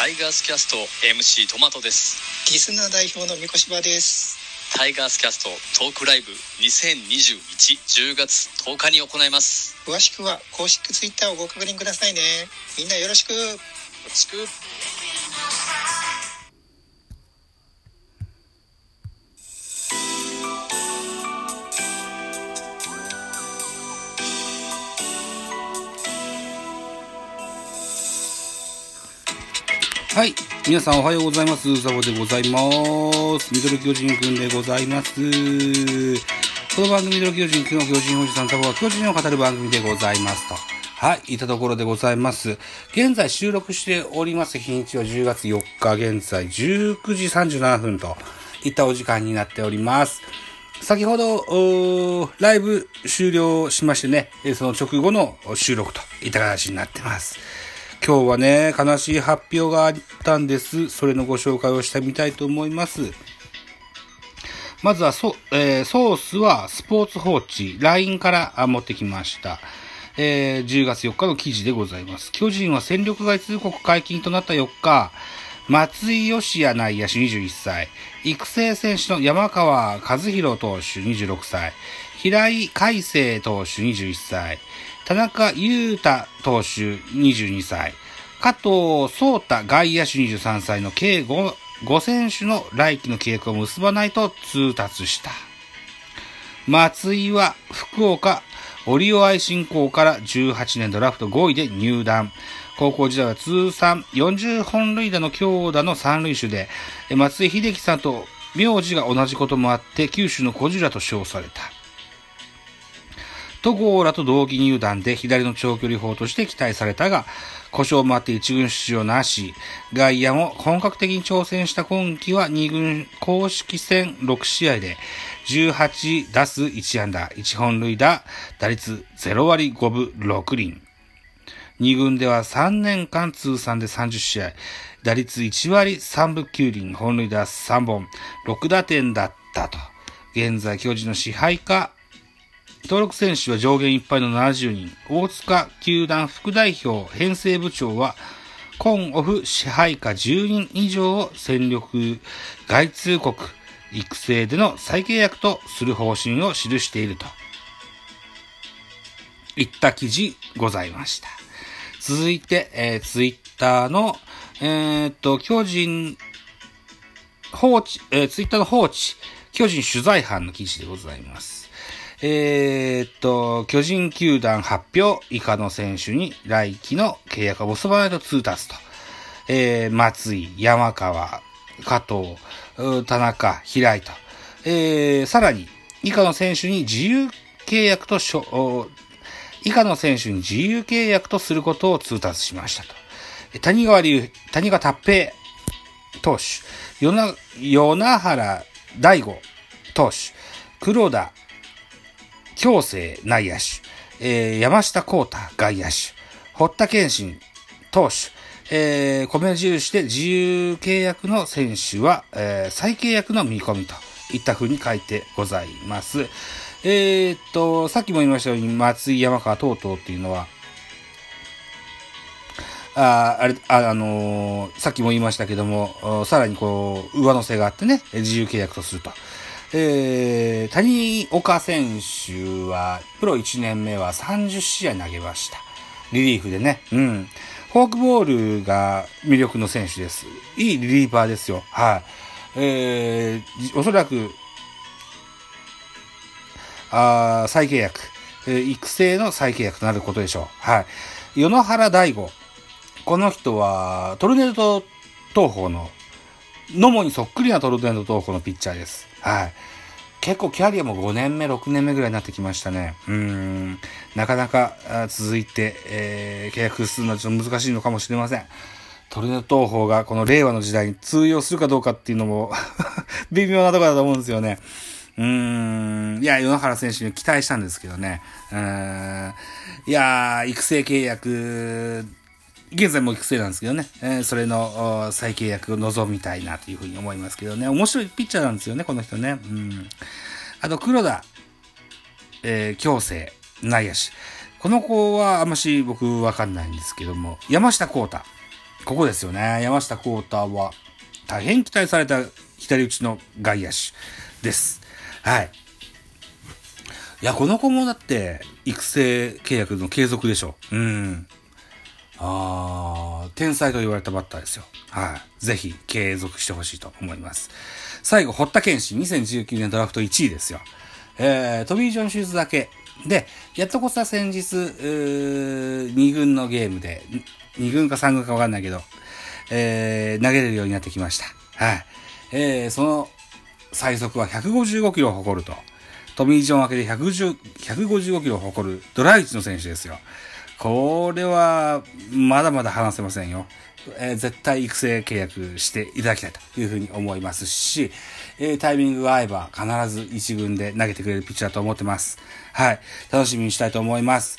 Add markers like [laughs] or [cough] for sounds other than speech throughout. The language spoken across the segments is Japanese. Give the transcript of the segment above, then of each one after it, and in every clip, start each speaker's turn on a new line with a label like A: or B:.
A: タイガースキャスト MC トマトです
B: リスナー代表の三越場です。
A: タイガースキャストトークライブ202110月10日に行います
B: 詳しくは公式ツイッターをご確認くださいね。みんなよろしく。
A: よろしく
C: はい。皆さんおはようございます。ザボでございます。ミドル巨人くんでございます。この番組ミドル巨人くんの巨人おじさんザボが巨人を語る番組でございますと。はい。いたところでございます。現在収録しております日にちは10月4日現在19時37分といったお時間になっております。先ほど、ライブ終了しましてね、その直後の収録といった形になってます。今日はね、悲しい発表があったんです。それのご紹介をしてみたいと思います。まずはソ,、えーソースはスポーツ報知、LINE から持ってきました。えー10月4日の記事でございます。巨人は戦力外通告解禁となった4日、松井義也内野手21歳、育成選手の山川和弘投手26歳、平井海星投手21歳、田中裕太投手22歳、加藤壮太外野手23歳の計 5, 5選手の来季の契約を結ばないと通達した。松井は福岡オリオ愛新校から18年ドラフト5位で入団。高校時代は通算40本塁打の強打の三塁手で、松井秀喜さんと名字が同じこともあって、九州の小ラと称された。戸郷らと同期入団で左の長距離砲として期待されたが、故障もあって一軍出場なし、外野も本格的に挑戦した今季は二軍公式戦6試合で18打数1安打、1本塁打、打率0割5分6厘。二軍では3年間通算で30試合、打率1割3分9厘、本塁打3本、6打点だったと。現在巨人の支配下登録選手は上限いっぱいの70人。大塚球団副代表編成部長は、コンオフ支配下10人以上を戦力外通告、育成での再契約とする方針を記していると。いった記事ございました。続いて、えー、ツイッターの、えーっと、巨人、放置、えー、ツイッターの放置、巨人取材班の記事でございます。えーっと、巨人球団発表、以下の選手に来季の契約を結ばないと通達と。えー、松井、山川、加藤、田中、平井と。えー、さらに、以下の選手に自由契約としょ、以下の選手に自由契約とすることを通達しましたと。谷川隆、谷川達平投手、与那、与那原大吾投手、黒田京成内野手、えー山下幸太外野手、堀田健信投手、えー、米印で自由契約の選手は、えー再契約の見込みといった風に書いてございます。えーっと、さっきも言いましたように、松井山川等々っていうのは、ああれ、あ、あのーさっきも言いましたけども、さらにこう、上乗せがあってね、自由契約とすると。えー、谷岡選手は、プロ1年目は30試合投げました。リリーフでね。うん。フォークボールが魅力の選手です。いいリリーバーですよ。はい。えー、おそらく、あー再契約、えー育成の再契約となることでしょう。はい。与野原大吾。この人は、トルネード東宝の、野茂にそっくりなトルネード東宝のピッチャーです。はい。結構キャリアも5年目、6年目ぐらいになってきましたね。うん。なかなか続いて、えー契約するのはちょっと難しいのかもしれません。トルネード東宝がこの令和の時代に通用するかどうかっていうのも [laughs] 微妙なところだと思うんですよね。うーん。いや、与野原選手に期待したんですけどね。うん。いやー、育成契約、現在も育成なんですけどね。えーそれの再契約を望みたいなというふうに思いますけどね。面白いピッチャーなんですよね、この人ね。うん。あと、黒田、えー、京成、内野手。この子はあんまし僕わかんないんですけども、山下幸太。ここですよね。山下幸太は、大変期待された左打ちの外野手です。はい。いや、この子もだって、育成契約の継続でしょ。うん。あー、天才と言われたバッターですよ。はい。ぜひ、継続してほしいと思います。最後、堀田健士、2019年ドラフト1位ですよ。えー、トビー・ジョン手術だけ。で、やっとこさ先日、2軍のゲームで、2軍か3軍かわかんないけど、えー、投げれるようになってきました。はい。えー、その最速は155キロを誇ると。トミー・ジョン分けで110 155キロを誇るドライチの選手ですよ。これは、まだまだ話せませんよ。えー絶対育成契約していただきたいというふうに思いますし、えータイミングが合えば必ず一軍で投げてくれるピッチャーと思ってます。はい。楽しみにしたいと思います。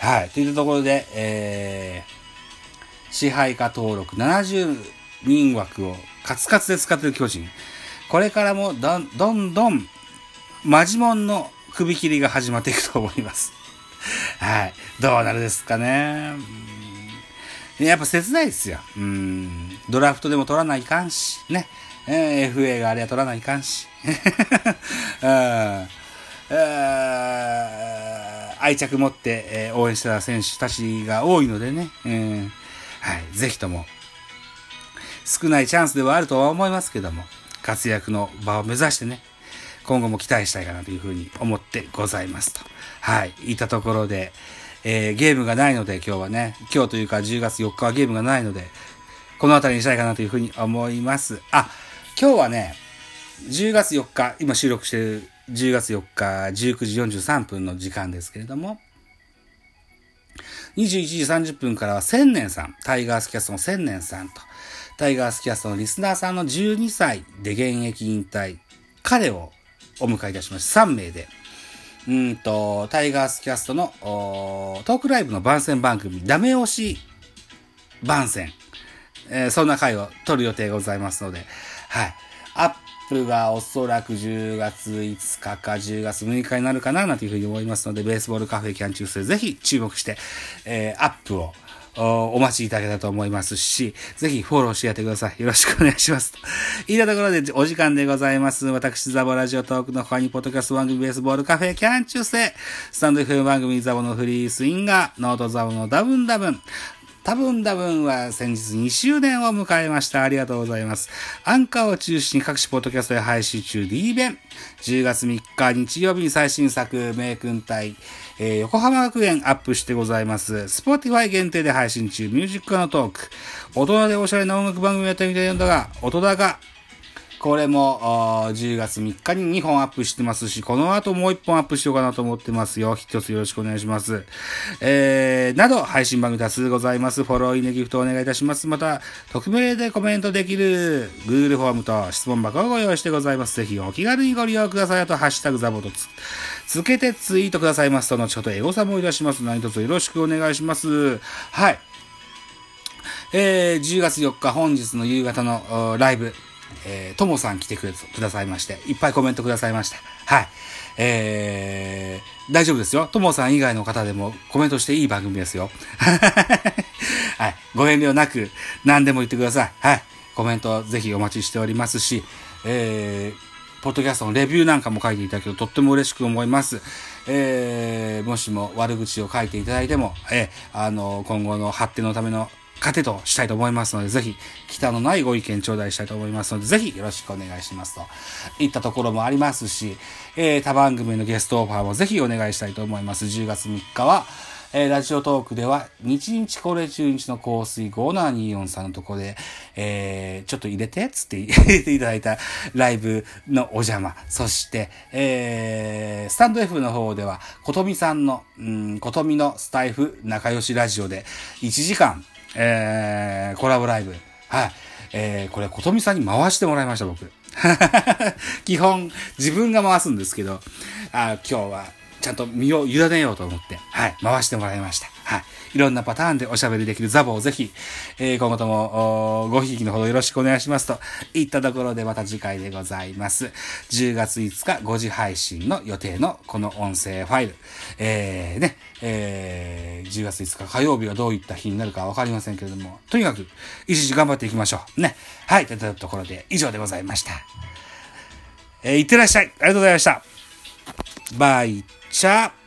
C: はい。といったところで、えー、支配下登録70人枠をカツカツで使っている巨人。これからもどんどんどん、マジモンの首切りが始まっていくと思います。[laughs] はい。どうなるですかね。やっぱ切ないですよ。うん。ドラフトでも取らないかんし、ね。えー FA があれは取らないかんし。[laughs] うん愛着持って、えー応援してた選手たちが多いのでね。うんはい。ぜひとも、少ないチャンスではあるとは思いますけども、活躍の場を目指してね、今後も期待したいかなというふうに思ってございますと。はい。いたところで、えーゲームがないので今日はね、今日というか10月4日はゲームがないので、この辺りにしたいかなというふうに思います。あ、今日はね、10月4日、今収録してる10月4日19時43分の時間ですけれども、21時30分からは千年さん、タイガースキャストの千年さんと、タイガースキャストのリスナーさんの12歳で現役引退、彼をお迎えいたしました。3名で、うんと、タイガースキャストのトークライブの番宣番組、ダメ押し番宣、えーそんな回を撮る予定がございますので、はい。アップがおそらく10月5日か10月6日になるかな、なんていうふうに思いますので、ベースボールカフェキャン中世、ぜひ注目して、えーアップを、お待ちいただけたと思いますし、ぜひフォローしてやってください。よろしくお願いします。といたところでお時間でございます。私、ザボラジオトークの他に、ポッドキャスト番組ベースボールカフェキャン中世、スタンド FM 番組ザボのフリースインガー、ノートザボのダブンダブン、多分多分は先日2周年を迎えました。ありがとうございます。アンカーを中心に各種ポッドキャストで配信中 D 弁。10月3日日曜日に最新作、名君隊、えー横浜学園アップしてございます。Spotify 限定で配信中、ミュージックのトーク。大人でおしゃれな音楽番組やってみたいんだが、大人がこれも、10月3日に2本アップしてますし、この後もう1本アップしようかなと思ってますよ。一つよろしくお願いします。えー、など、配信番組多数ございます。フォロー、いいね、ギフトお願いいたします。また、匿名でコメントできる Google フォームと質問箱をご用意してございます。ぜひお気軽にご利用ください。あと、ハッシュタグザボとつ、つけてツイートくださいますと、後ほどエゴサもいたします。何卒よろしくお願いします。はい。えー、10月4日本日の夕方のライブ、えー、ともさん来てくれくださいまして、いっぱいコメントくださいました。はい。えー、大丈夫ですよ。ともさん以外の方でもコメントしていい番組ですよ。[laughs] はい。ご遠慮なく何でも言ってください。はい。コメントぜひお待ちしておりますし、えー、ポッドキャストのレビューなんかも書いていただけるととっても嬉しく思います。えー、もしも悪口を書いていただいても、えー、あの、今後の発展のための糧としたいと思いますので、ぜひ、北のないご意見頂戴したいと思いますので、ぜひよろしくお願いしますと。いったところもありますし、えー、他番組のゲストオファーもぜひお願いしたいと思います。10月3日は、えーラジオトークでは、日日これ中日の香水5724さんのところで、えーちょっと入れて、つって入れていただいたライブのお邪魔。そして、えースタンド F の方では、ことみさんの、うん、ことみのスタイフ仲良しラジオで、1時間、えーコラボライブ。はい。えーこれ、ことみさんに回してもらいました、僕。[laughs] 基本、自分が回すんですけど、あ今日は、ちゃんと身を委ねようと思って、はい、回してもらいました。はい。いろんなパターンでおしゃべりできるザボをぜひ、えー、今後とも、ごひいきのほどよろしくお願いしますと、いったところでまた次回でございます。10月5日5時配信の予定のこの音声ファイル。えー、ね、えー、10月5日火曜日がどういった日になるかわかりませんけれども、とにかく一日頑張っていきましょう。ね。はい、といったところで以上でございました。えー、いってらっしゃい。ありがとうございました。バイチャー。